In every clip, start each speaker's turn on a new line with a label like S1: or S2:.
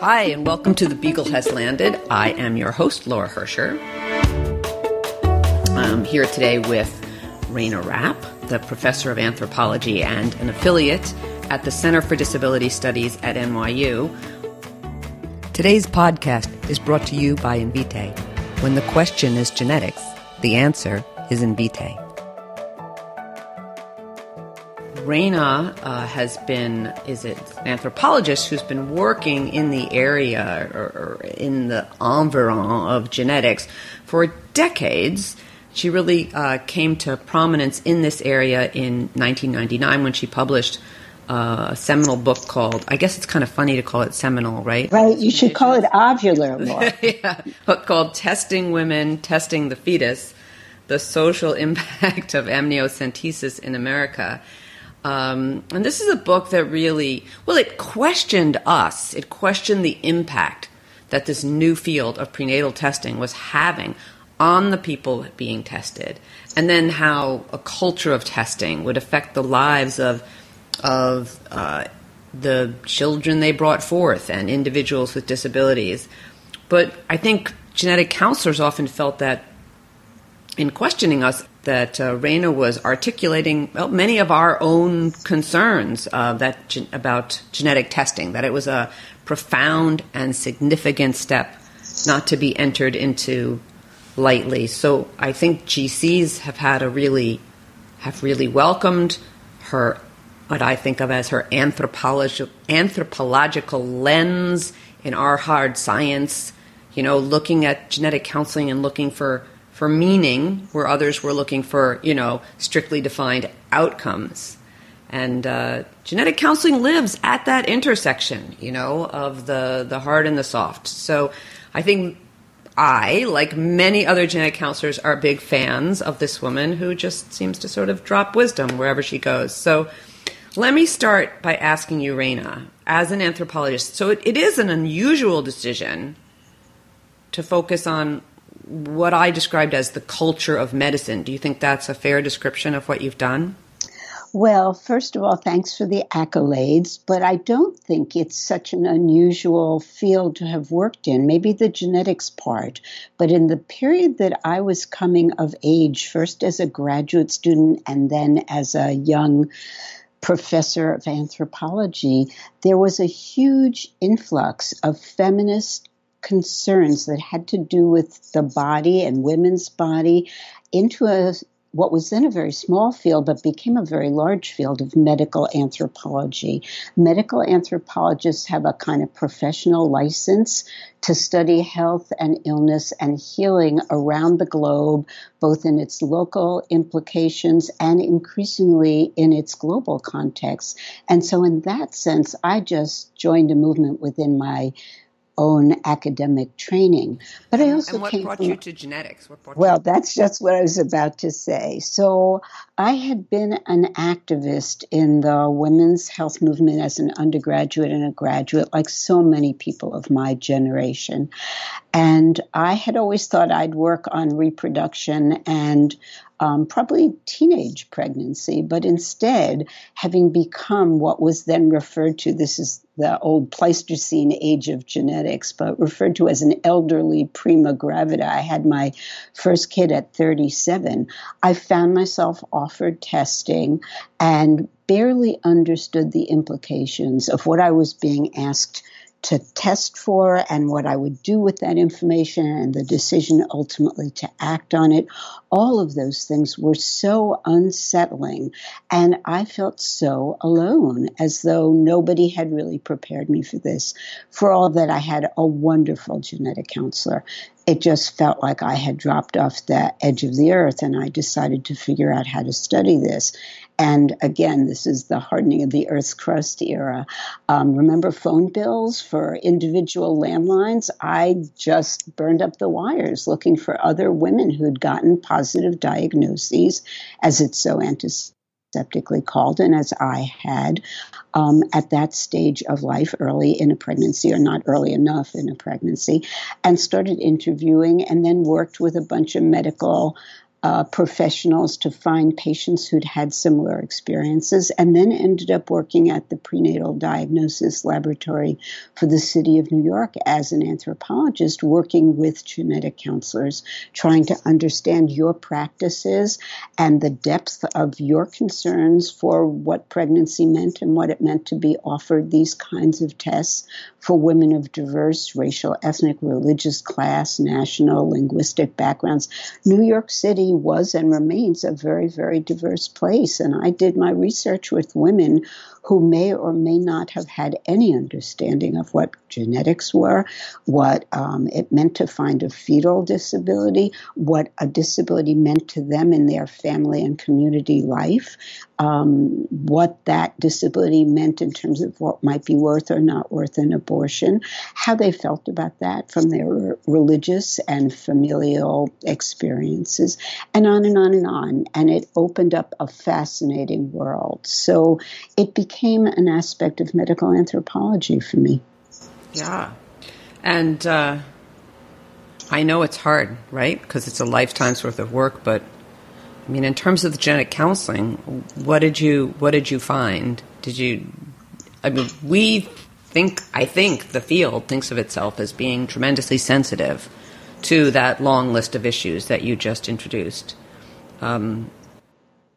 S1: Hi, and welcome to The Beagle Has Landed. I am your host, Laura Hercher. I'm here today with Rayna Rapp, the professor of anthropology and an affiliate at the Center for Disability Studies at NYU. Today's podcast is brought to you by Invitae. When the question is genetics, the answer is Invitae. Rayna uh, has been is it an anthropologist who's been working in the area or, or in the environ of genetics for decades. She really uh, came to prominence in this area in 1999 when she published uh, a seminal book called, I guess it's kind of funny to call it seminal, right?
S2: Right, you should call it ovular more.
S1: yeah, book called Testing Women, Testing the Fetus The Social Impact of Amniocentesis in America. Um, and this is a book that really, well, it questioned us. It questioned the impact that this new field of prenatal testing was having on the people being tested, and then how a culture of testing would affect the lives of of uh, the children they brought forth and individuals with disabilities. But I think genetic counselors often felt that in questioning us, that uh, was articulating well, many of our own concerns uh, that about genetic testing, that it was a profound and significant step not to be entered into lightly. So I think GCs have had a really have really welcomed her what I think of as her anthropological anthropological lens in our hard science, you know, looking at genetic counseling and looking for for meaning where others were looking for, you know, strictly defined outcomes. And uh, genetic counseling lives at that intersection, you know, of the, the hard and the soft. So I think I, like many other genetic counselors, are big fans of this woman who just seems to sort of drop wisdom wherever she goes. So let me start by asking you, Rayna, as an anthropologist. So it, it is an unusual decision to focus on what I described as the culture of medicine. Do you think that's a fair description of what you've done?
S2: Well, first of all, thanks for the accolades, but I don't think it's such an unusual field to have worked in. Maybe the genetics part, but in the period that I was coming of age, first as a graduate student and then as a young professor of anthropology, there was a huge influx of feminist concerns that had to do with the body and women's body into a what was then a very small field but became a very large field of medical anthropology. Medical anthropologists have a kind of professional license to study health and illness and healing around the globe, both in its local implications and increasingly in its global context. And so, in that sense, I just joined a movement within my own academic training. But I also
S1: and what
S2: came
S1: brought
S2: from,
S1: you to genetics?
S2: well, that's just what I was about to say. So I had been an activist in the women's health movement as an undergraduate and a graduate, like so many people of my generation. And I had always thought I'd work on reproduction and um, probably teenage pregnancy, but instead, having become what was then referred to, this is the old Pleistocene age of genetics, but referred to as an elderly prima gravida. I had my first kid at 37. I found myself offered testing and barely understood the implications of what I was being asked to test for and what I would do with that information and the decision ultimately to act on it. All of those things were so unsettling. And I felt so alone, as though nobody had really prepared me for this. For all that, I had a wonderful genetic counselor. It just felt like I had dropped off the edge of the earth, and I decided to figure out how to study this. And again, this is the hardening of the Earth's crust era. Um, remember phone bills for individual landlines? I just burned up the wires looking for other women who'd gotten positive diagnoses, as it's so antiseptically called, and as I had um, at that stage of life, early in a pregnancy, or not early enough in a pregnancy, and started interviewing and then worked with a bunch of medical uh, professionals to find patients who'd had similar experiences, and then ended up working at the prenatal diagnosis laboratory for the city of New York as an anthropologist, working with genetic counselors, trying to understand your practices and the depth of your concerns for what pregnancy meant and what it meant to be offered these kinds of tests for women of diverse racial, ethnic, religious, class, national, linguistic backgrounds. New York City was and remains a very, very diverse place. And I did my research with women who may or may not have had any understanding of what genetics were, what um, it meant to find a fetal disability, what a disability meant to them in their family and community life, um, what that disability meant in terms of what might be worth or not worth an abortion, how they felt about that from their religious and familial experiences, and on and on and on. And it opened up a fascinating world. So it became an aspect of medical anthropology for me.
S1: Yeah. And uh, I know it's hard, right? Because it's a lifetime's worth of work, but I mean, in terms of the genetic counseling, what did you what did you find? Did you? I mean, we think I think the field thinks of itself as being tremendously sensitive to that long list of issues that you just introduced. Um,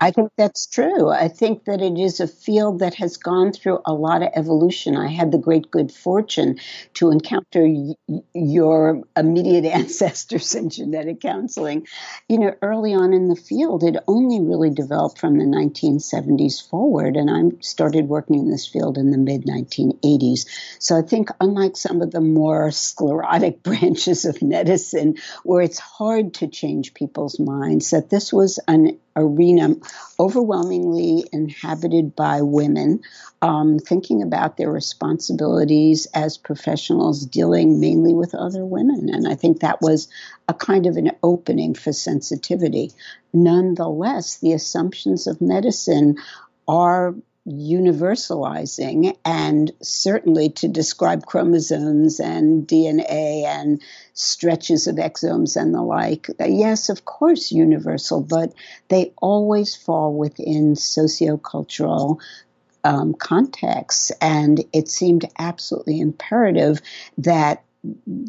S2: I think that's true. I think that it is a field that has gone through a lot of evolution. I had the great good fortune to encounter y- your immediate ancestors in genetic counseling. You know, early on in the field, it only really developed from the 1970s forward, and I started working in this field in the mid 1980s. So I think, unlike some of the more sclerotic branches of medicine, where it's hard to change people's minds, that this was an arena overwhelmingly inhabited by women, um, thinking about their responsibilities as professionals dealing mainly with other women. And I think that was a kind of an opening for sensitivity. Nonetheless, the assumptions of medicine are universalizing and certainly to describe chromosomes and DNA and stretches of exomes and the like. Yes, of course, universal, but they always fall within sociocultural um, contexts. And it seemed absolutely imperative that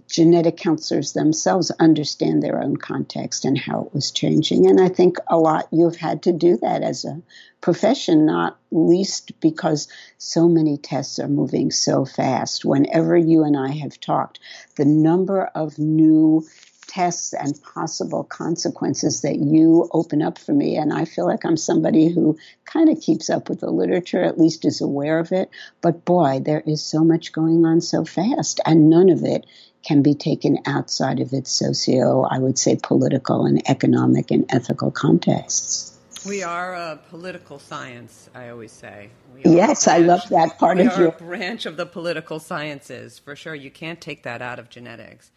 S2: genetic counselors themselves understand their own context and how it was changing. And I think a lot you've had to do that as a profession, not least because so many tests are moving so fast. Whenever you and I have talked, the number of new tests and possible consequences that you open up for me. And I feel like I'm somebody who kind of keeps up with the literature, at least is aware of it. But boy, there is so much going on so fast, and none of it can be taken outside of its socio, I would say, political and economic and ethical contexts.
S1: We are a political science, I always say.
S2: Yes, I love that part
S1: of
S2: your
S1: branch of the political sciences for sure. You can't take that out of genetics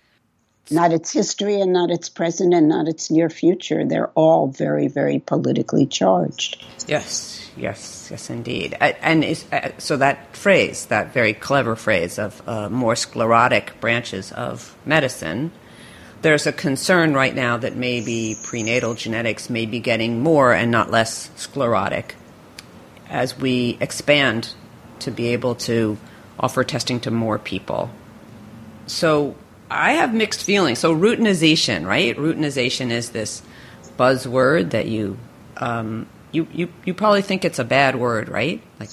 S2: not its history and not its present and not its near future. They're all very, very politically charged.
S1: Yes, yes, yes, indeed. And is, uh, so that phrase, that very clever phrase of uh, more sclerotic branches of medicine, there's a concern right now that maybe prenatal genetics may be getting more and not less sclerotic as we expand to be able to offer testing to more people. So, I have mixed feelings. So routinization, right? Routinization is this buzzword that you um, you, you you probably think it's a bad word, right?
S2: Like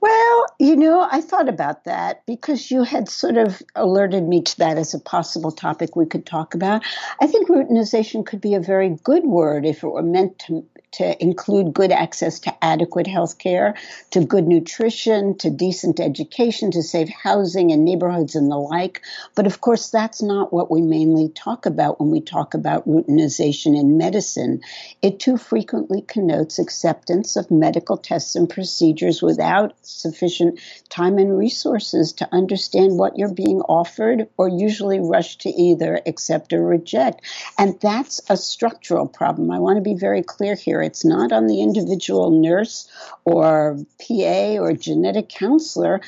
S2: well, you know, I thought about that because you had sort of alerted me to that as a possible topic we could talk about. I think routinization could be a very good word if it were meant to to include good access to adequate health care, to good nutrition, to decent education, to safe housing and neighborhoods and the like. But of course, that's not what we mainly talk about when we talk about routinization in medicine. It too frequently connotes acceptance of medical tests and procedures without sufficient time and resources to understand what you're being offered or usually rush to either accept or reject. And that's a structural problem. I want to be very clear here it's not on the individual nurse or PA or genetic counselor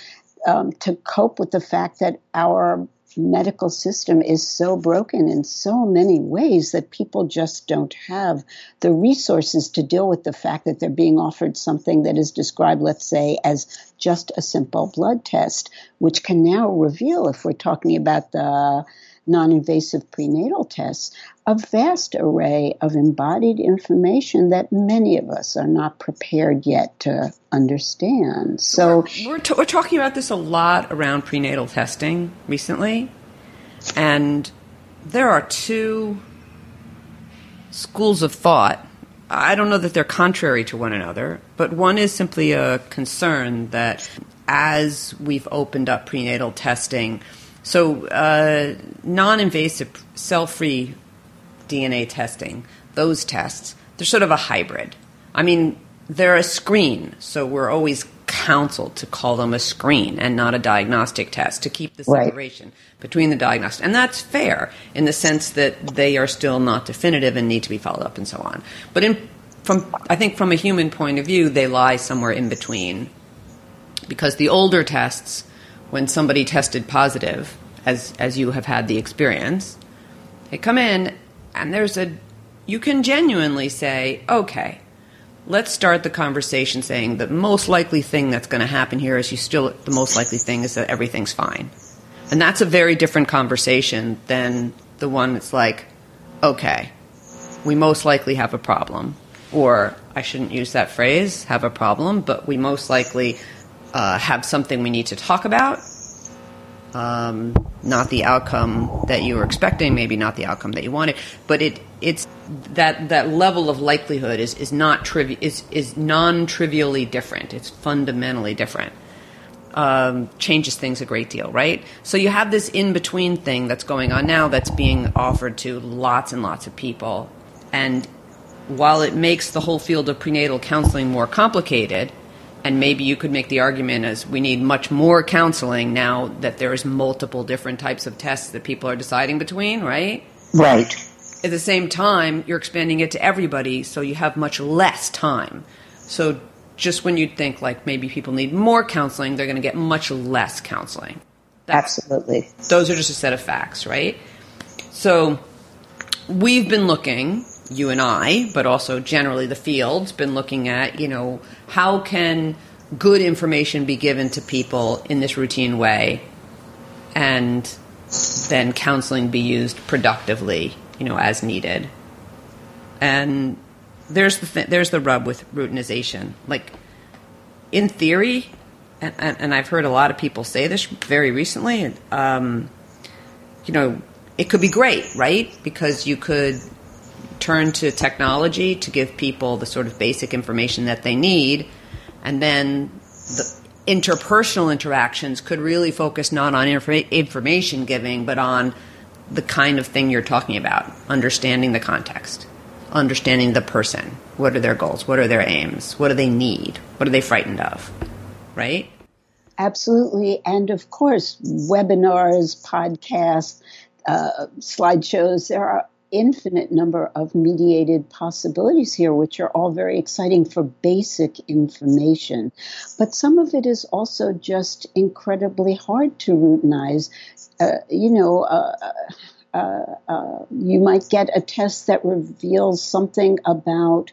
S2: um, to cope with the fact that our medical system is so broken in so many ways that people just don't have the resources to deal with the fact that they're being offered something that is described, let's say, as just a simple blood test, which can now reveal, if we're talking about the non invasive prenatal tests, a vast array of embodied information that many of us are not prepared yet to understand. So,
S1: we're, t- we're talking about this a lot around prenatal testing recently, and there are two schools of thought. I don't know that they're contrary to one another, but one is simply a concern that as we've opened up prenatal testing, so, uh, non invasive, cell free DNA testing, those tests, they're sort of a hybrid. I mean, they're a screen, so we're always counseled to call them a screen and not a diagnostic test to keep the separation right. between the diagnostic. And that's fair in the sense that they are still not definitive and need to be followed up and so on. But in, from, I think from a human point of view, they lie somewhere in between because the older tests when somebody tested positive, as as you have had the experience, they come in and there's a you can genuinely say, okay, let's start the conversation saying the most likely thing that's going to happen here is you still the most likely thing is that everything's fine. And that's a very different conversation than the one that's like, okay, we most likely have a problem. Or I shouldn't use that phrase, have a problem, but we most likely uh, have something we need to talk about. Um, not the outcome that you were expecting, maybe not the outcome that you wanted, but it it's that that level of likelihood is is not trivial is is non trivially different. It's fundamentally different. Um, changes things a great deal, right? So you have this in between thing that's going on now that's being offered to lots and lots of people, and while it makes the whole field of prenatal counseling more complicated, and maybe you could make the argument as we need much more counseling now that there's multiple different types of tests that people are deciding between, right?
S2: Right.
S1: At the same time, you're expanding it to everybody, so you have much less time. So just when you think like maybe people need more counseling, they're going to get much less counseling.
S2: That's, Absolutely.
S1: Those are just a set of facts, right? So we've been looking you and I, but also generally the field's been looking at, you know, how can good information be given to people in this routine way and then counseling be used productively, you know, as needed. And there's the th- there's the rub with routinization. Like in theory, and, and, I've heard a lot of people say this very recently. Um, you know, it could be great, right? Because you could turn to technology to give people the sort of basic information that they need, and then the interpersonal interactions could really focus not on inf- information giving, but on the kind of thing you're talking about, understanding the context, understanding the person. What are their goals? What are their aims? What do they need? What are they frightened of? Right?
S2: Absolutely. And of course, webinars, podcasts, uh, slideshows, there are infinite number of mediated possibilities here, which are all very exciting for basic information. But some of it is also just incredibly hard to routinize. Uh, you know, uh, uh, uh you might get a test that reveals something about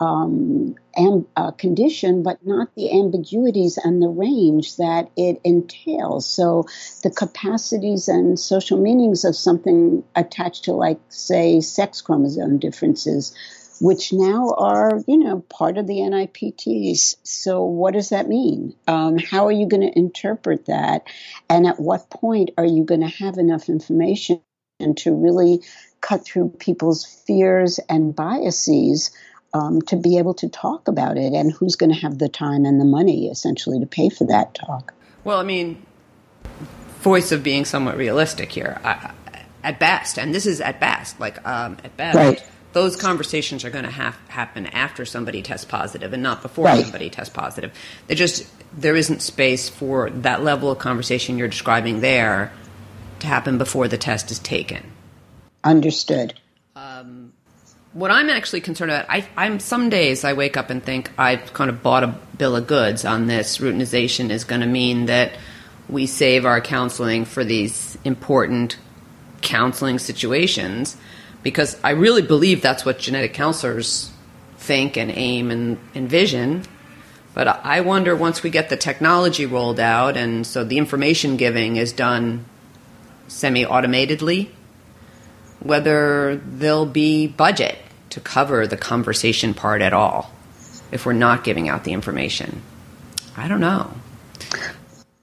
S2: um, amb- uh, condition, but not the ambiguities and the range that it entails. So the capacities and social meanings of something attached to, like, say, sex chromosome differences, which now are, you know, part of the NIPTs. So what does that mean? Um, how are you going to interpret that? And at what point are you going to have enough information to really cut through people's fears and biases um, to be able to talk about it and who's going to have the time and the money essentially to pay for that talk.
S1: Well, I mean, voice of being somewhat realistic here. I, at best, and this is at best, like um, at best, right. those conversations are going to have happen after somebody tests positive and not before right. somebody tests positive. They just there isn't space for that level of conversation you're describing there to happen before the test is taken.
S2: Understood.
S1: What I'm actually concerned about, I, am some days I wake up and think I've kind of bought a bill of goods on this. Routinization is going to mean that we save our counseling for these important counseling situations because I really believe that's what genetic counselors think and aim and envision. But I wonder once we get the technology rolled out and so the information giving is done semi automatedly, whether there'll be budget to cover the conversation part at all if we're not giving out the information. I don't know.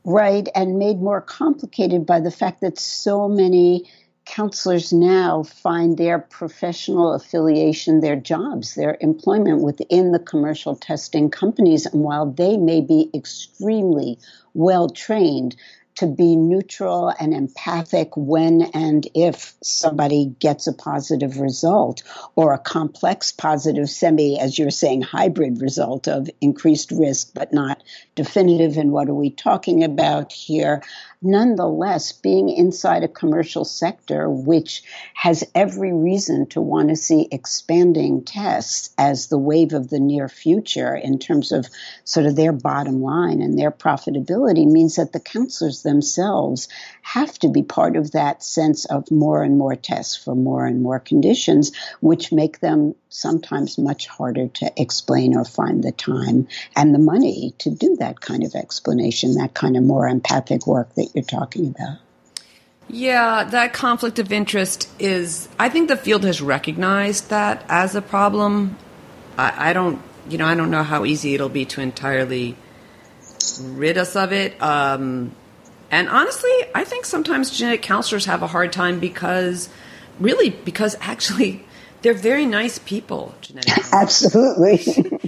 S2: Right, and made more complicated by the fact that so many counselors now find their professional affiliation, their jobs, their employment within the commercial testing companies. And while they may be extremely well trained, to be neutral and empathic when and if somebody gets a positive result or a complex positive semi, as you're saying, hybrid result of increased risk but not definitive. And what are we talking about here? nonetheless, being inside a commercial sector, which has every reason to want to see expanding tests as the wave of the near future in terms of sort of their bottom line and their profitability, means that the counselors themselves have to be part of that sense of more and more tests for more and more conditions, which make them sometimes much harder to explain or find the time and the money to do that kind of explanation, that kind of more empathic work that you're talking about.
S1: Yeah, that conflict of interest is, I think the field has recognized that as a problem. I, I don't, you know, I don't know how easy it'll be to entirely rid us of it. Um, and honestly, I think sometimes genetic counselors have a hard time because, really, because actually they're very nice people, genetic
S2: Absolutely.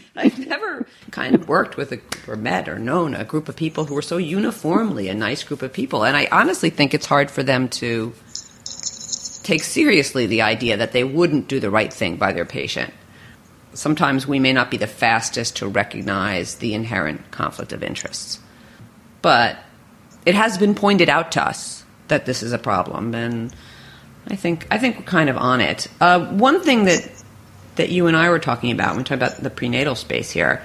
S1: I've never kind of worked with a, or met or known a group of people who were so uniformly a nice group of people. And I honestly think it's hard for them to take seriously the idea that they wouldn't do the right thing by their patient. Sometimes we may not be the fastest to recognize the inherent conflict of interests. But it has been pointed out to us that this is a problem. And I think I think we're kind of on it. Uh, one thing that that you and I were talking about when we talk about the prenatal space here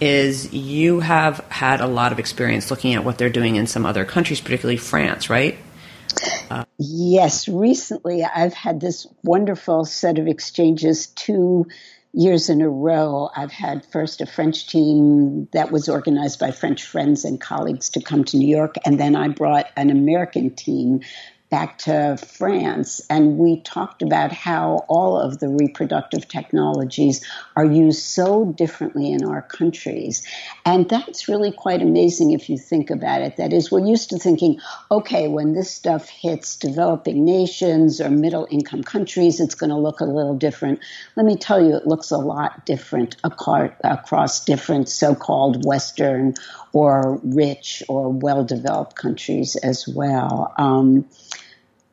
S1: is you have had a lot of experience looking at what they're doing in some other countries, particularly France, right?
S2: Uh, yes, recently I've had this wonderful set of exchanges two years in a row. I've had first a French team that was organized by French friends and colleagues to come to New York, and then I brought an American team back to France, and we talked about how all of the reproductive technologies are used so differently in our countries. And that's really quite amazing if you think about it. That is, we're used to thinking, okay, when this stuff hits developing nations or middle income countries, it's going to look a little different. Let me tell you, it looks a lot different across different so called Western or rich or well developed countries as well. Um,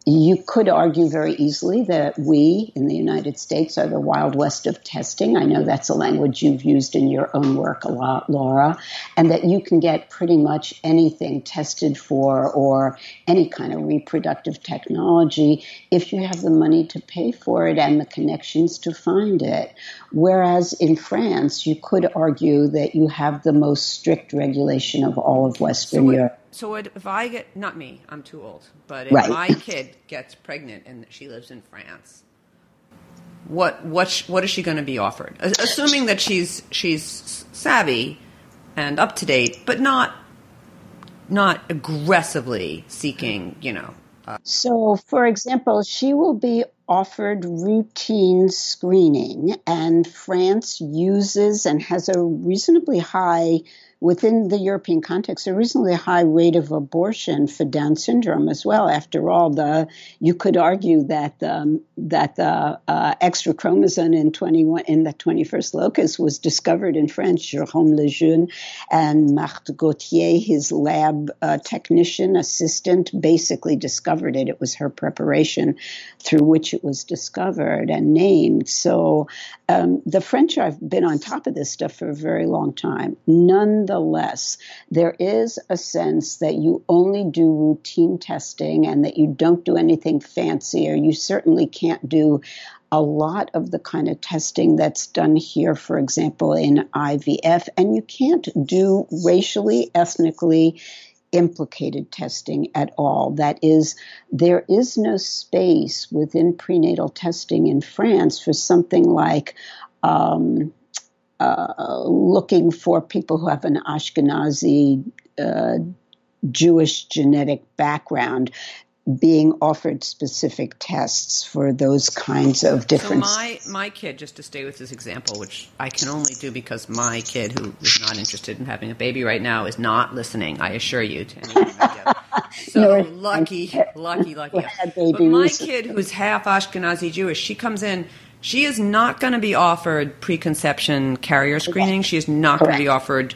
S2: you could argue very easily that we in the United States are the Wild West of testing. I know that's a language you've used in your own work a lot, Laura, and that you can get pretty much anything tested for or any kind of reproductive technology if you have the money to pay for it and the connections to find it. Whereas in France, you could argue that you have the most strict regulation of all of Western
S1: so
S2: Europe.
S1: So if I get not me, I'm too old, but if right. my kid gets pregnant and she lives in France, what what what is she going to be offered? Assuming that she's she's savvy and up to date, but not not aggressively seeking, you know.
S2: Uh, so, for example, she will be offered routine screening, and France uses and has a reasonably high within the European context, a reasonably high rate of abortion for Down syndrome as well. After all, the you could argue that um, that the uh, extra chromosome in twenty one in the twenty first locus was discovered in France. Jérôme Lejeune and Marthe Gauthier, his lab uh, technician assistant, basically discovered it. It was her preparation through which it was discovered and named. So um, the French have been on top of this stuff for a very long time. Nonetheless, there is a sense that you only do routine testing and that you don't do anything fancy, or you certainly can't do a lot of the kind of testing that's done here, for example, in IVF, and you can't do racially, ethnically, implicated testing at all. That is, there is no space within prenatal testing in France for something like um, uh, looking for people who have an Ashkenazi uh, Jewish genetic background being offered specific tests for those kinds of differences.
S1: So my my kid, just to stay with this example, which I can only do because my kid, who is not interested in having a baby right now, is not listening. I assure you. To anything I do. So no, lucky, lucky, lucky. But my kid, who's half Ashkenazi Jewish, she comes in. She is not going to be offered preconception carrier screening. She is not going to be offered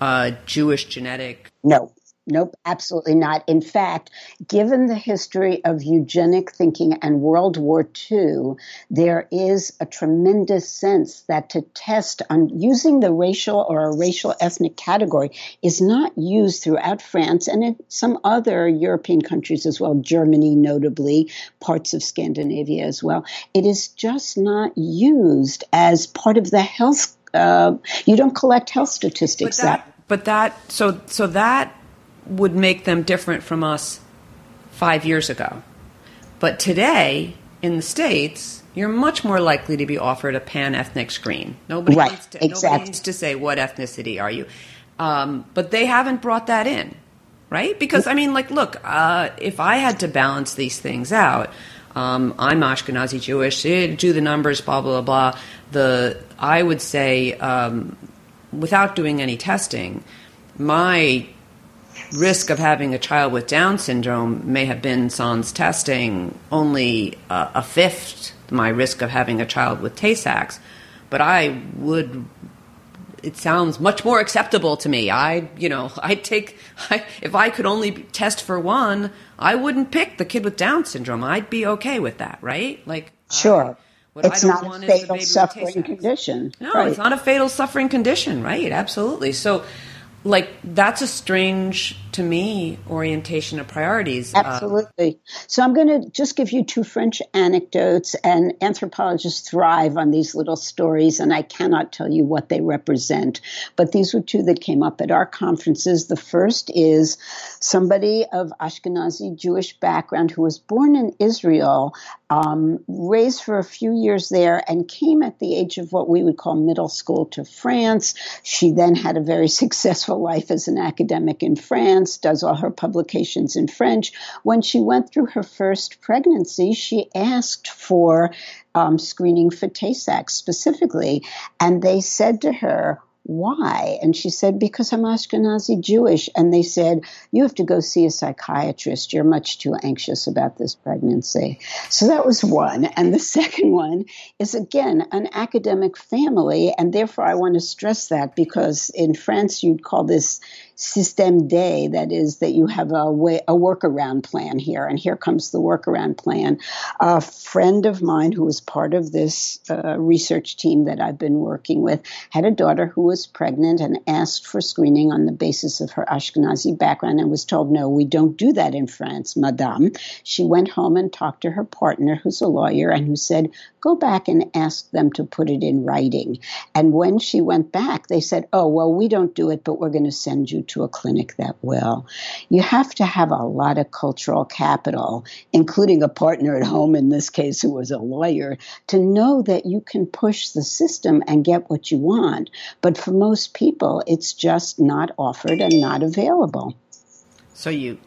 S1: uh, Jewish genetic.
S2: No Nope, absolutely not. In fact, given the history of eugenic thinking and World War II, there is a tremendous sense that to test on using the racial or a racial ethnic category is not used throughout France and in some other European countries as well, Germany notably, parts of Scandinavia as well. It is just not used as part of the health. Uh, you don't collect health statistics.
S1: But that, that, but that so so that would make them different from us five years ago. But today, in the States, you're much more likely to be offered a pan ethnic screen. Nobody,
S2: right,
S1: needs to,
S2: exactly.
S1: nobody needs to say, What ethnicity are you? Um, but they haven't brought that in, right? Because, I mean, like, look, uh, if I had to balance these things out, um, I'm Ashkenazi Jewish, eh, do the numbers, blah, blah, blah. The, I would say, um, without doing any testing, my risk of having a child with Down syndrome may have been sans testing only uh, a fifth my risk of having a child with Tay Sachs, but I would. It sounds much more acceptable to me. I, you know, I'd take I, if I could only test for one, I wouldn't pick the kid with Down syndrome. I'd be okay with that, right? Like,
S2: sure. I, it's not a fatal suffering condition.
S1: No, right. it's not a fatal suffering condition, right? Absolutely. So, like that's a strange to me orientation of priorities
S2: uh, absolutely. Uh, so i'm going to just give you two french anecdotes and anthropologists thrive on these little stories and i cannot tell you what they represent. But these were two that came up at our conferences. The first is somebody of ashkenazi jewish background who was born in israel um, raised for a few years there and came at the age of what we would call middle school to france. She then had a very successful life as an academic in France, does all her publications in French. When she went through her first pregnancy, she asked for um, screening for Tay Sachs specifically, and they said to her, why? And she said, because I'm Ashkenazi Jewish. And they said, you have to go see a psychiatrist. You're much too anxious about this pregnancy. So that was one. And the second one is, again, an academic family. And therefore, I want to stress that because in France, you'd call this system D, that is, that you have a way, a workaround plan here. And here comes the workaround plan. A friend of mine who was part of this uh, research team that I've been working with had a daughter who was pregnant and asked for screening on the basis of her Ashkenazi background and was told, no, we don't do that in France, madame. She went home and talked to her partner, who's a lawyer, and who said, go back and ask them to put it in writing. And when she went back, they said, oh, well, we don't do it, but we're going to send you to a clinic that will. You have to have a lot of cultural capital, including a partner at home in this case who was a lawyer, to know that you can push the system and get what you want. But for most people, it's just not offered and not available.
S1: So you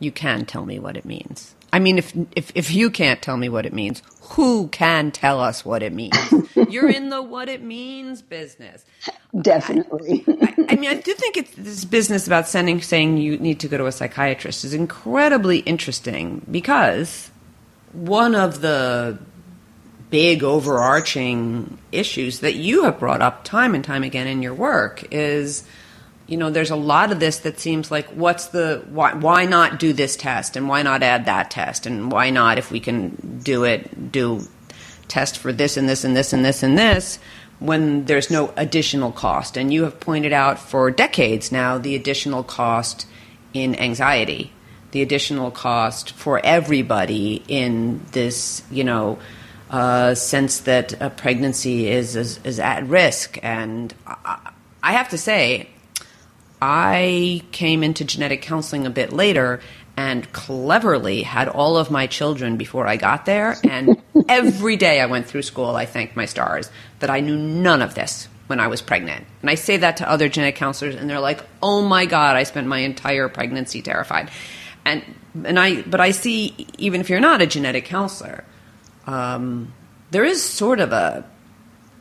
S1: you can tell me what it means. I mean, if if if you can't tell me what it means, who can tell us what it means? You're in the what it means business.
S2: Definitely.
S1: I, I, I, mean, I do think it's this business about sending saying you need to go to a psychiatrist is incredibly interesting because one of the big overarching issues that you have brought up time and time again in your work is you know, there's a lot of this that seems like what's the why why not do this test and why not add that test? And why not if we can do it do test for this and this and this and this and this when there's no additional cost? And you have pointed out for decades now the additional cost in anxiety the additional cost for everybody in this you know uh, sense that a pregnancy is, is, is at risk. And I, I have to say I came into genetic counseling a bit later and cleverly had all of my children before I got there. And every day I went through school, I thanked my stars that I knew none of this when I was pregnant. And I say that to other genetic counselors, and they're like, "Oh my god, I spent my entire pregnancy terrified." And and I, but I see even if you're not a genetic counselor, um, there is sort of a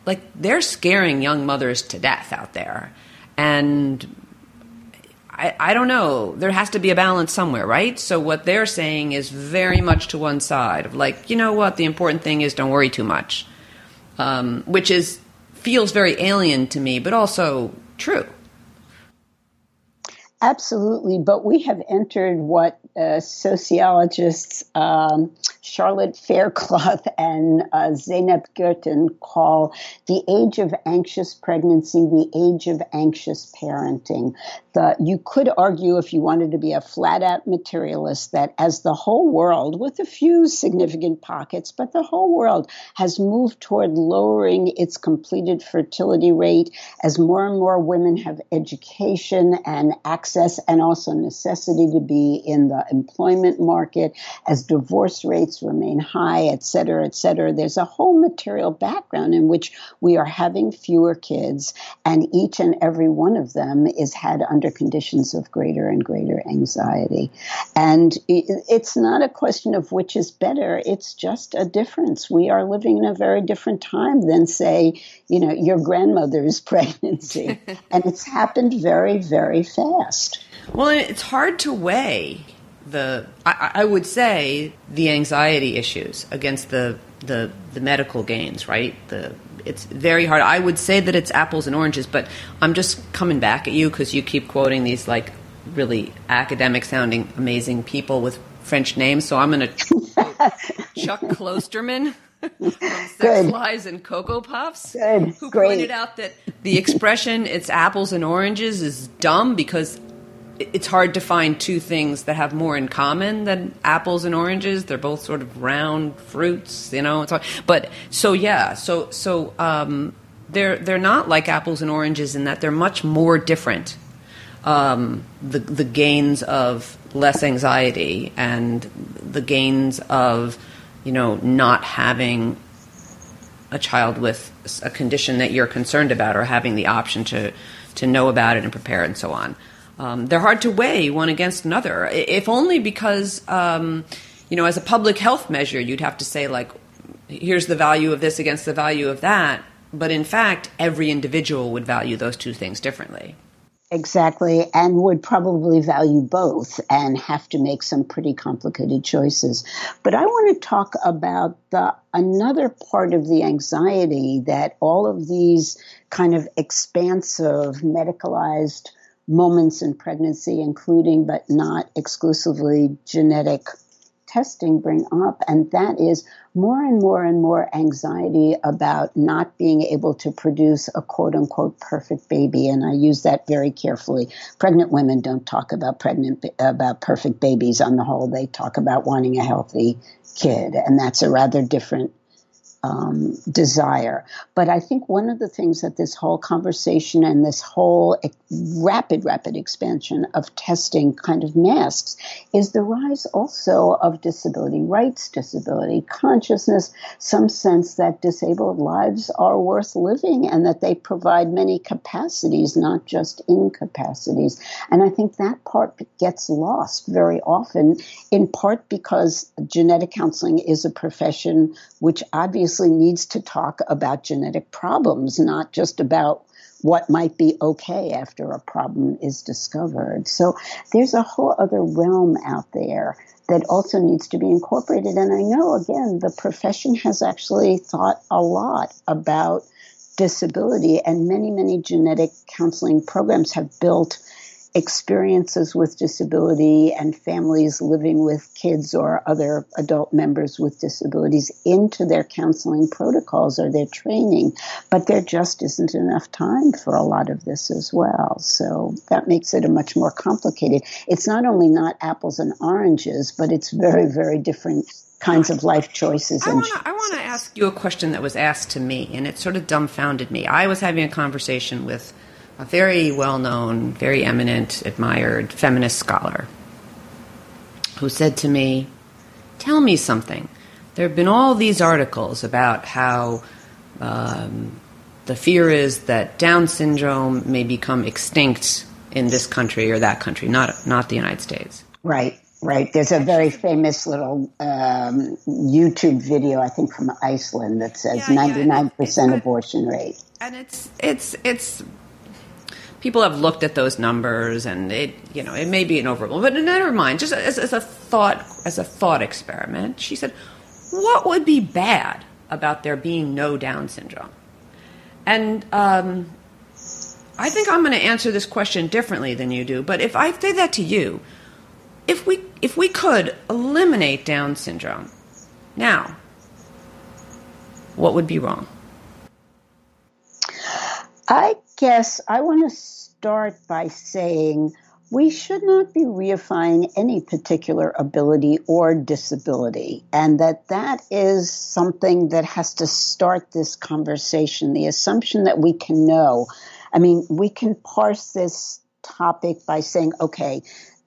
S1: like they're scaring young mothers to death out there, and I, I don't know. There has to be a balance somewhere, right? So what they're saying is very much to one side of like, you know what? The important thing is don't worry too much, um, which is feels very alien to me, but also true.
S2: Absolutely, but we have entered what uh, sociologists um, Charlotte Faircloth and uh, Zeynep Gürtin call the age of anxious pregnancy, the age of anxious parenting. The, you could argue, if you wanted to be a flat out materialist, that as the whole world, with a few significant pockets, but the whole world has moved toward lowering its completed fertility rate, as more and more women have education and access and also necessity to be in the employment market, as divorce rates remain high, et cetera, et cetera. There's a whole material background in which we are having fewer kids, and each and every one of them is had under conditions of greater and greater anxiety. And it's not a question of which is better, it's just a difference. We are living in a very different time than, say, you know, your grandmother's pregnancy. and it's happened very, very fast.
S1: Well, it's hard to weigh the I, I, would say the anxiety issues against the, the the medical gains, right? The it's very hard. I would say that it's apples and oranges, but I'm just coming back at you because you keep quoting these like really academic sounding amazing people with French names. So I'm going to Chuck Klosterman from Sex Good. Lies and Cocoa Puffs,
S2: Good.
S1: who
S2: Great.
S1: pointed out that the expression "it's apples and oranges" is dumb because it's hard to find two things that have more in common than apples and oranges. They're both sort of round fruits, you know. But so yeah, so so um, they're they're not like apples and oranges in that they're much more different. Um, the the gains of less anxiety and the gains of you know not having a child with a condition that you're concerned about or having the option to to know about it and prepare and so on um, they're hard to weigh one against another, if only because, um, you know, as a public health measure, you'd have to say, like, here's the value of this against the value of that. But in fact, every individual would value those two things differently.
S2: Exactly, and would probably value both and have to make some pretty complicated choices. But I want to talk about the another part of the anxiety that all of these kind of expansive medicalized moments in pregnancy, including but not exclusively genetic testing, bring up, and that is more and more and more anxiety about not being able to produce a quote unquote perfect baby. And I use that very carefully. Pregnant women don't talk about pregnant about perfect babies on the whole. They talk about wanting a healthy kid, and that's a rather different um, desire. But I think one of the things that this whole conversation and this whole rapid, rapid expansion of testing kind of masks is the rise also of disability rights, disability consciousness, some sense that disabled lives are worth living and that they provide many capacities, not just incapacities. And I think that part gets lost very often, in part because genetic counseling is a profession which obviously obviously needs to talk about genetic problems, not just about what might be okay after a problem is discovered. So there's a whole other realm out there that also needs to be incorporated. And I know, again, the profession has actually thought a lot about disability, and many, many genetic counseling programs have built experiences with disability and families living with kids or other adult members with disabilities into their counseling protocols or their training, but there just isn't enough time for a lot of this as well. So that makes it a much more complicated. It's not only not apples and oranges, but it's very, very different kinds of life choices.
S1: I want to ask you a question that was asked to me, and it sort of dumbfounded me. I was having a conversation with a very well known, very eminent, admired feminist scholar who said to me, Tell me something. There have been all these articles about how um, the fear is that Down syndrome may become extinct in this country or that country, not, not the United States.
S2: Right. Right. There's a very famous little um, YouTube video, I think, from Iceland that says yeah, 99% yeah, abortion rate.
S1: And it's it's it's people have looked at those numbers, and it you know it may be an overall, but never mind. Just as, as a thought, as a thought experiment, she said, "What would be bad about there being no Down syndrome?" And um, I think I'm going to answer this question differently than you do. But if I say that to you if we if we could eliminate Down syndrome now, what would be wrong?
S2: I guess I want to start by saying we should not be reifying any particular ability or disability, and that that is something that has to start this conversation. The assumption that we can know. I mean, we can parse this topic by saying, okay,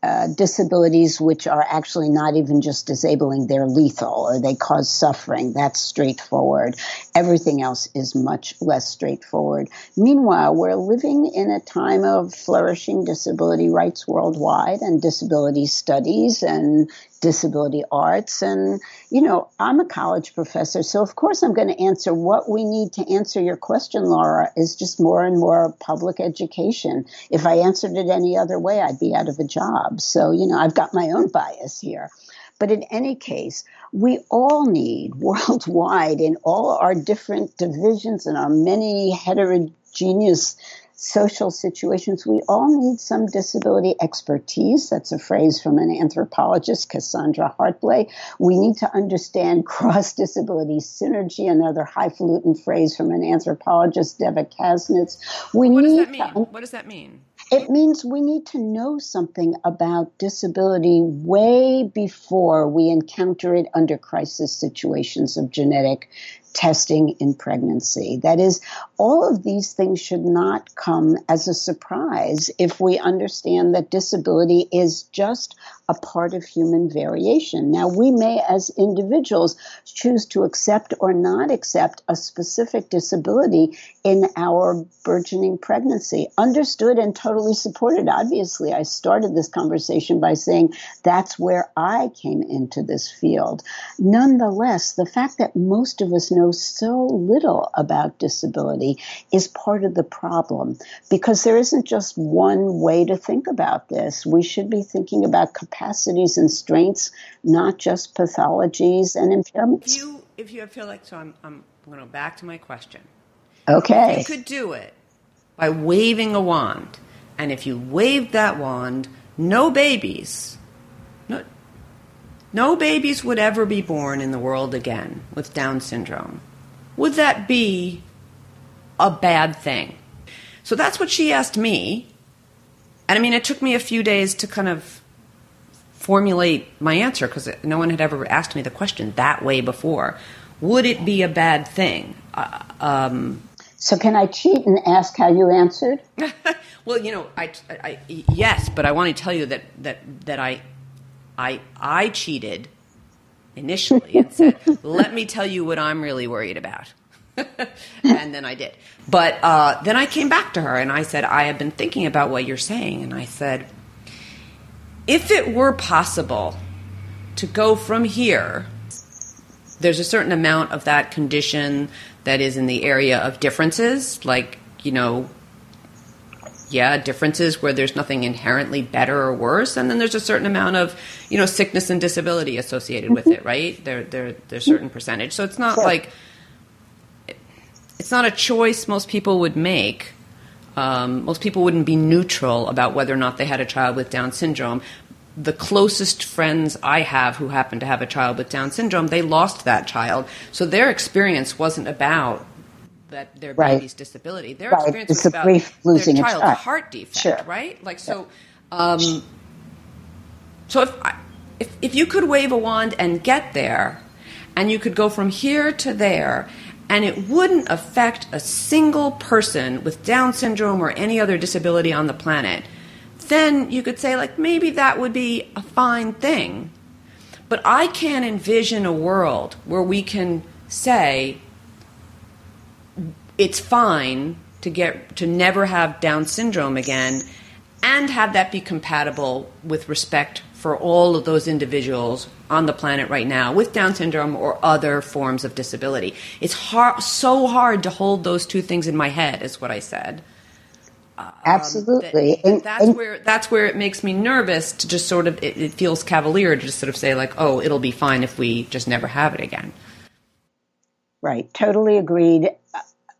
S2: uh, disabilities which are actually not even just disabling, they're lethal or they cause suffering. That's straightforward. Everything else is much less straightforward. Meanwhile, we're living in a time of flourishing disability rights worldwide and disability studies and disability arts. And, you know, I'm a college professor, so of course I'm going to answer what we need to answer your question, Laura, is just more and more public education. If I answered it any other way, I'd be out of a job. So, you know, I've got my own bias here. But in any case, we all need worldwide in all our different divisions and our many heterogeneous social situations, we all need some disability expertise. That's a phrase from an anthropologist, Cassandra Hartblay. We need to understand cross disability synergy, another highfalutin phrase from an anthropologist, Devva Kasnitz.
S1: We what does that mean? To, what does that mean?
S2: It means we need to know something about disability way before we encounter it under crisis situations of genetic testing in pregnancy. That is, all of these things should not come as a surprise if we understand that disability is just a part of human variation. Now, we may, as individuals, choose to accept or not accept a specific disability in our burgeoning pregnancy. Understood and totally supported. Obviously, I started this conversation by saying that's where I came into this field. Nonetheless, the fact that most of us know so little about disability is part of the problem because there isn't just one way to think about this. We should be thinking about capacities and strengths, not just pathologies and impairments.
S1: If you, if you feel like, so I'm, I'm going to go back to my question.
S2: Okay.
S1: If you could do it by waving a wand, and if you waved that wand, no babies, no, no babies would ever be born in the world again with Down syndrome. Would that be a bad thing? So that's what she asked me. And I mean, it took me a few days to kind of formulate my answer because no one had ever asked me the question that way before. Would it be a bad thing? Uh, um,
S2: so can I cheat and ask how you answered?
S1: well, you know, I, I, yes, but I want to tell you that that that I I I cheated initially and said, "Let me tell you what I'm really worried about." and then I did. But uh, then I came back to her and I said, "I have been thinking about what you're saying," and I said if it were possible to go from here, there's a certain amount of that condition that is in the area of differences, like, you know, yeah, differences where there's nothing inherently better or worse, and then there's a certain amount of, you know, sickness and disability associated with it, right? There, there, there's a certain percentage. So it's not like it's not a choice most people would make um, most people wouldn't be neutral about whether or not they had a child with Down syndrome. The closest friends I have who happen to have a child with Down syndrome, they lost that child. So their experience wasn't about that their right. baby's disability. Their
S2: right.
S1: experience
S2: it's
S1: was about
S2: losing
S1: their child's heart defect,
S2: sure.
S1: right? Like so. Um, so if, if if you could wave a wand and get there, and you could go from here to there, and it wouldn't affect a single person with Down syndrome or any other disability on the planet, then you could say, like, maybe that would be a fine thing. But I can't envision a world where we can say it's fine to get to never have Down syndrome again and have that be compatible with respect for all of those individuals on the planet right now with Down syndrome or other forms of disability. It's hard, so hard to hold those two things in my head, is what I said.
S2: Um, Absolutely,
S1: that, and, that's and, where that's where it makes me nervous to just sort of it, it feels cavalier to just sort of say like, oh, it'll be fine if we just never have it again.
S2: Right, totally agreed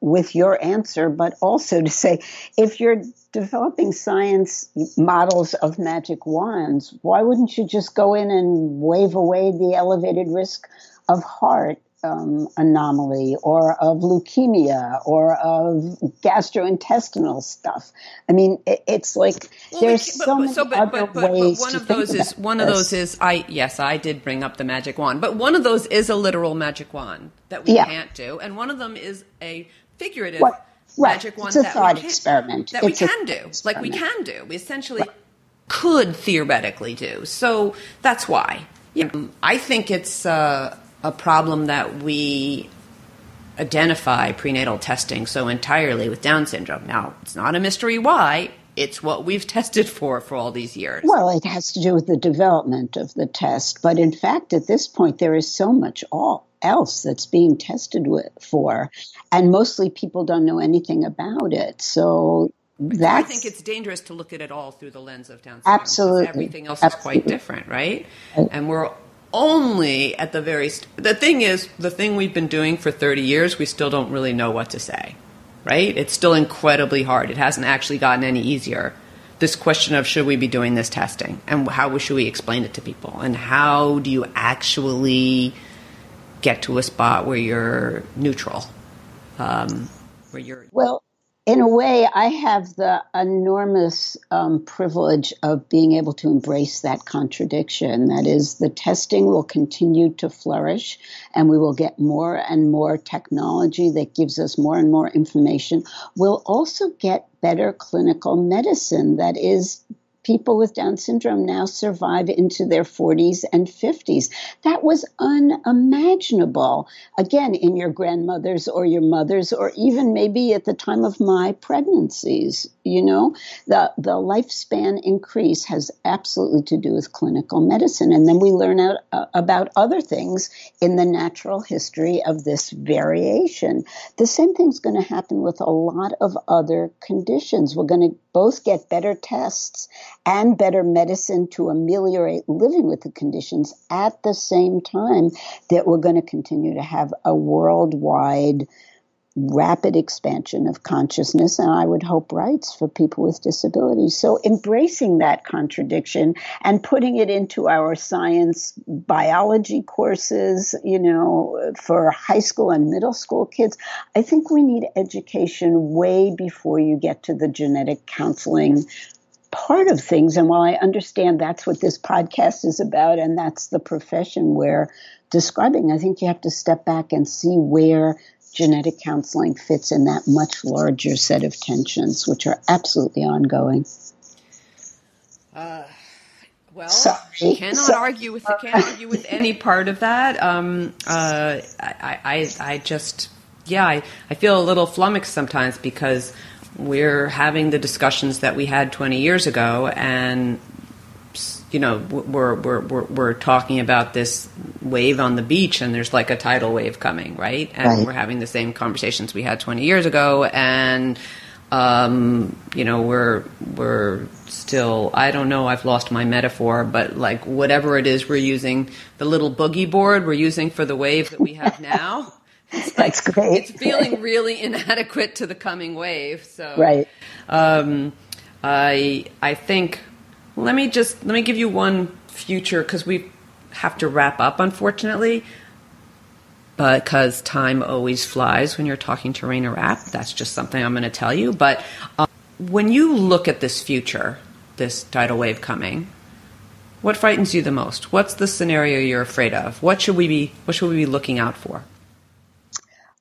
S2: with your answer, but also to say if you're developing science models of magic wands, why wouldn't you just go in and wave away the elevated risk of heart um, anomaly or of leukemia or of gastrointestinal stuff. I mean, it, it's like well, there's but, so many so, but, other but, ways.
S1: one of those is one this. of those is I yes I did bring up the magic wand, but one of those is a literal magic wand that we yeah. can't do, and one of them is a figurative what? Magic wand
S2: that
S1: we can,
S2: experiment.
S1: that it's we can do, experiment. like we can do. We essentially right. could theoretically do. So that's why. Yeah, I think it's uh, a problem that we identify prenatal testing so entirely with Down syndrome. Now, it's not a mystery why. It's what we've tested for for all these years.
S2: Well, it has to do with the development of the test. But in fact, at this point, there is so much all else that's being tested with, for, and mostly people don't know anything about it. So I
S1: think it's dangerous to look at it all through the lens of Down
S2: syndrome. Absolutely,
S1: everything else
S2: Absolutely.
S1: is quite different, right? And we're only at the very. St- the thing is, the thing we've been doing for thirty years, we still don't really know what to say, right? It's still incredibly hard. It hasn't actually gotten any easier. This question of should we be doing this testing and how should we explain it to people and how do you actually get to a spot where you're neutral, um, where you're
S2: well. In a way, I have the enormous um, privilege of being able to embrace that contradiction. That is, the testing will continue to flourish, and we will get more and more technology that gives us more and more information. We'll also get better clinical medicine that is people with Down syndrome now survive into their 40s and 50s. That was unimaginable, again, in your grandmother's or your mother's, or even maybe at the time of my pregnancies. You know, the, the lifespan increase has absolutely to do with clinical medicine. And then we learn out, uh, about other things in the natural history of this variation. The same thing's going to happen with a lot of other conditions. We're going to both get better tests and better medicine to ameliorate living with the conditions at the same time that we're going to continue to have a worldwide rapid expansion of consciousness and I would hope rights for people with disabilities. So embracing that contradiction and putting it into our science biology courses, you know, for high school and middle school kids, I think we need education way before you get to the genetic counseling part of things. And while I understand that's what this podcast is about and that's the profession we're describing, I think you have to step back and see where genetic counseling fits in that much larger set of tensions, which are absolutely ongoing.
S1: Uh, well, Sorry. cannot Sorry. argue with can't argue with any part of that. Um, uh, I, I, I just, yeah, I, I feel a little flummoxed sometimes because we're having the discussions that we had 20 years ago, and you know we're we're we're, we're talking about this wave on the beach, and there's like a tidal wave coming, right? And right. we're having the same conversations we had 20 years ago, and um, you know we're we're still I don't know I've lost my metaphor, but like whatever it is we're using, the little boogie board we're using for the wave that we have now.
S2: That's great.
S1: It's feeling really inadequate to the coming wave. So
S2: right.
S1: Um, I I think let me just let me give you one future because we have to wrap up, unfortunately. Because time always flies when you're talking to Rayna Rapp. That's just something I'm going to tell you. But um, when you look at this future, this tidal wave coming, what frightens you the most? What's the scenario you're afraid of? What should we be What should we be looking out for?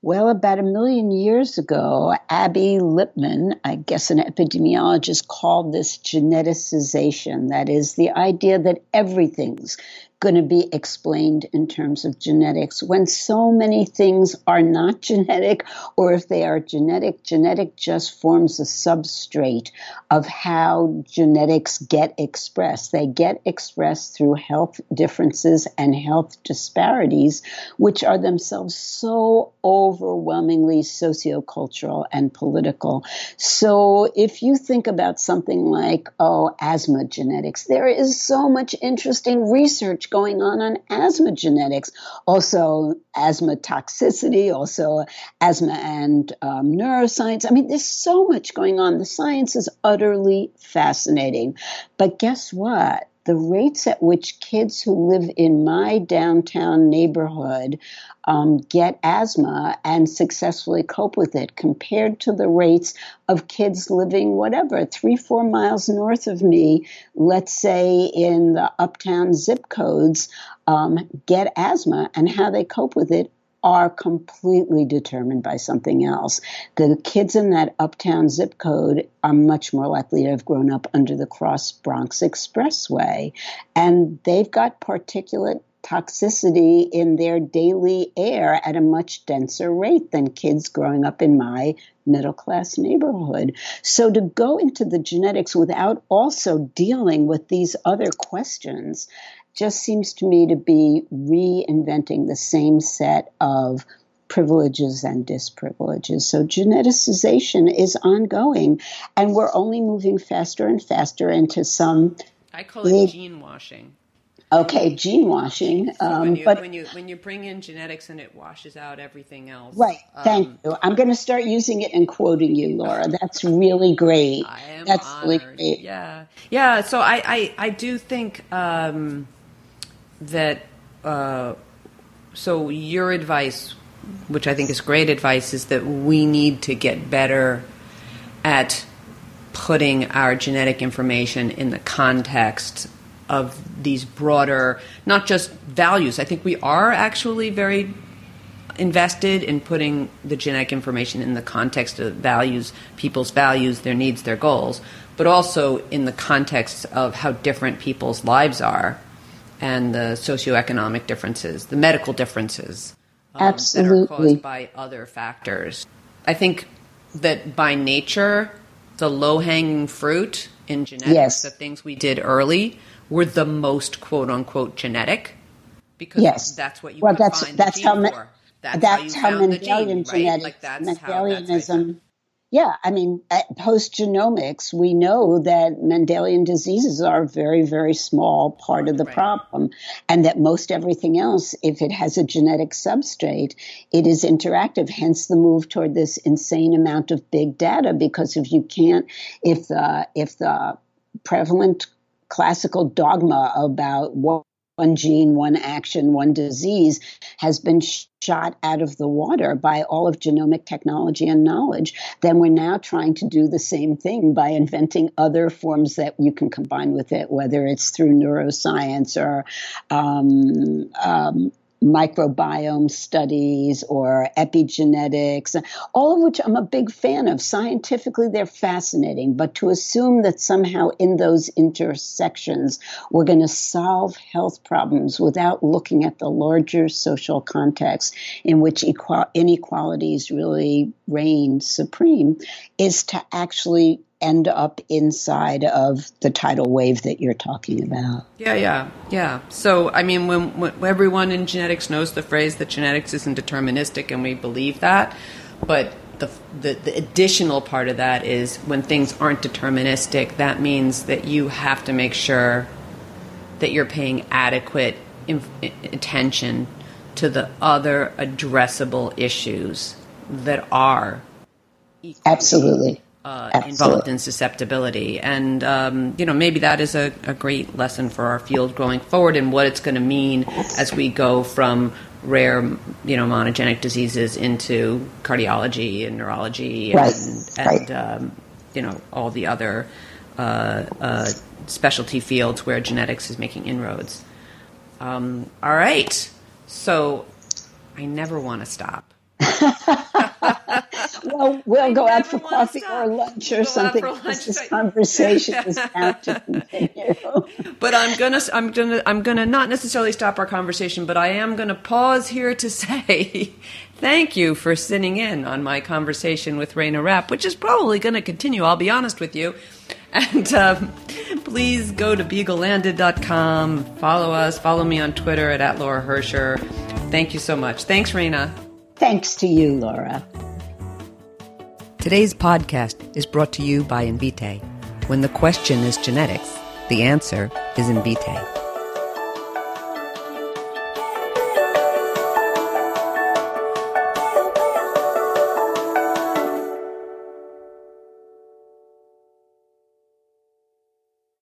S2: Well, about a million years ago, Abby Lippman, I guess an epidemiologist, called this geneticization. That is the idea that everything's going to be explained in terms of genetics when so many things are not genetic, or if they are genetic, genetic just forms a substrate of how genetics get expressed. They get expressed through health differences and health disparities, which are themselves so overwhelmingly sociocultural and political. So if you think about something like, oh, asthma genetics, there is so much interesting research going on on asthma genetics, also asthma toxicity, also asthma and um, neuroscience. I mean, there's so much going on. The science is utterly fascinating. But guess what? The rates at which kids who live in my downtown neighborhood um, get asthma and successfully cope with it compared to the rates of kids living whatever three four miles north of me let's say in the uptown zip codes um, get asthma and how they cope with it are completely determined by something else. The kids in that uptown zip code are much more likely to have grown up under the Cross Bronx Expressway, and they've got particulate toxicity in their daily air at a much denser rate than kids growing up in my middle class neighborhood. So to go into the genetics without also dealing with these other questions just seems to me to be reinventing the same set of privileges and disprivileges. So geneticization is ongoing, and we're only moving faster and faster into some.
S1: I call it gene washing.
S2: Okay, gene washing.
S1: So um, when you, but when you when you bring in genetics and it washes out everything else.
S2: Right. Thank um, you. I'm going to start using it and quoting you, Laura. That's really great.
S1: I am
S2: That's
S1: honored.
S2: really great.
S1: Yeah, yeah. So I I, I do think um, that. Uh, so your advice, which I think is great advice, is that we need to get better at putting our genetic information in the context of these broader, not just values. I think we are actually very invested in putting the genetic information in the context of values, people's values, their needs, their goals, but also in the context of how different people's lives are and the socioeconomic differences, the medical differences
S2: um,
S1: that are caused by other factors. I think that by nature, the low hanging fruit in genetics,
S2: yes.
S1: the things we did early, were the most quote unquote genetic because
S2: yes.
S1: that's what you
S2: well,
S1: that's,
S2: find that's
S1: how,
S2: for.
S1: That's,
S2: that's
S1: how,
S2: how
S1: Mendelian
S2: genetics, right?
S1: like that's
S2: Mendelianism. Yeah, I mean, post genomics, we know that Mendelian diseases are a very, very small part of the
S1: right.
S2: problem, and that most everything else, if it has a genetic substrate, it is interactive. Hence, the move toward this insane amount of big data. Because if you can't, if the if the prevalent classical dogma about one gene, one action, one disease has been shot out of the water by all of genomic technology and knowledge, then we're now trying to do the same thing by inventing other forms that you can combine with it, whether it's through neuroscience or um, um, microbiome studies or epigenetics, all of which I'm a big fan of. Scientifically, they're fascinating, but to assume that somehow in those intersections we're going to solve health problems without looking at the larger social context in which inequalities really reign supreme is to actually end up inside of the tidal wave that you're talking about.
S1: Yeah, yeah, yeah. So, I mean, when, when, everyone in genetics knows the phrase that genetics isn't deterministic, and we believe that, but the, the, the additional part of that is when things aren't deterministic, that means that you have to make sure that you're paying adequate inf- attention to the other addressable issues that are
S2: absolutely
S1: uh, involved in susceptibility. And, um, you know, maybe that is a, a, great lesson for our field going forward and what it's going to mean as we go from rare, you know, monogenic diseases into cardiology and neurology and,
S2: right.
S1: and
S2: right.
S1: Um, you know, all the other uh, uh, specialty fields where genetics is making inroads. Um, all right. So I never want to stop.
S2: Well, we'll go out for coffee or lunch or we'll something. Lunch. This conversation is bound to continue.
S1: but I'm gonna, I'm gonna, I'm gonna not necessarily stop our conversation, but I am gonna pause here to say thank you for sitting in on my conversation with Rayna Rapp, which is probably going to continue. I'll be honest with you. And um, please go to beaglelanded.com, follow us, follow me on Twitter at, at Laura Hercher. Thank you so much. Thanks, Rayna.
S2: Thanks to you, Laura.
S1: Today's podcast is brought to you by Invitae. When the question is genetics, the answer is Invitae.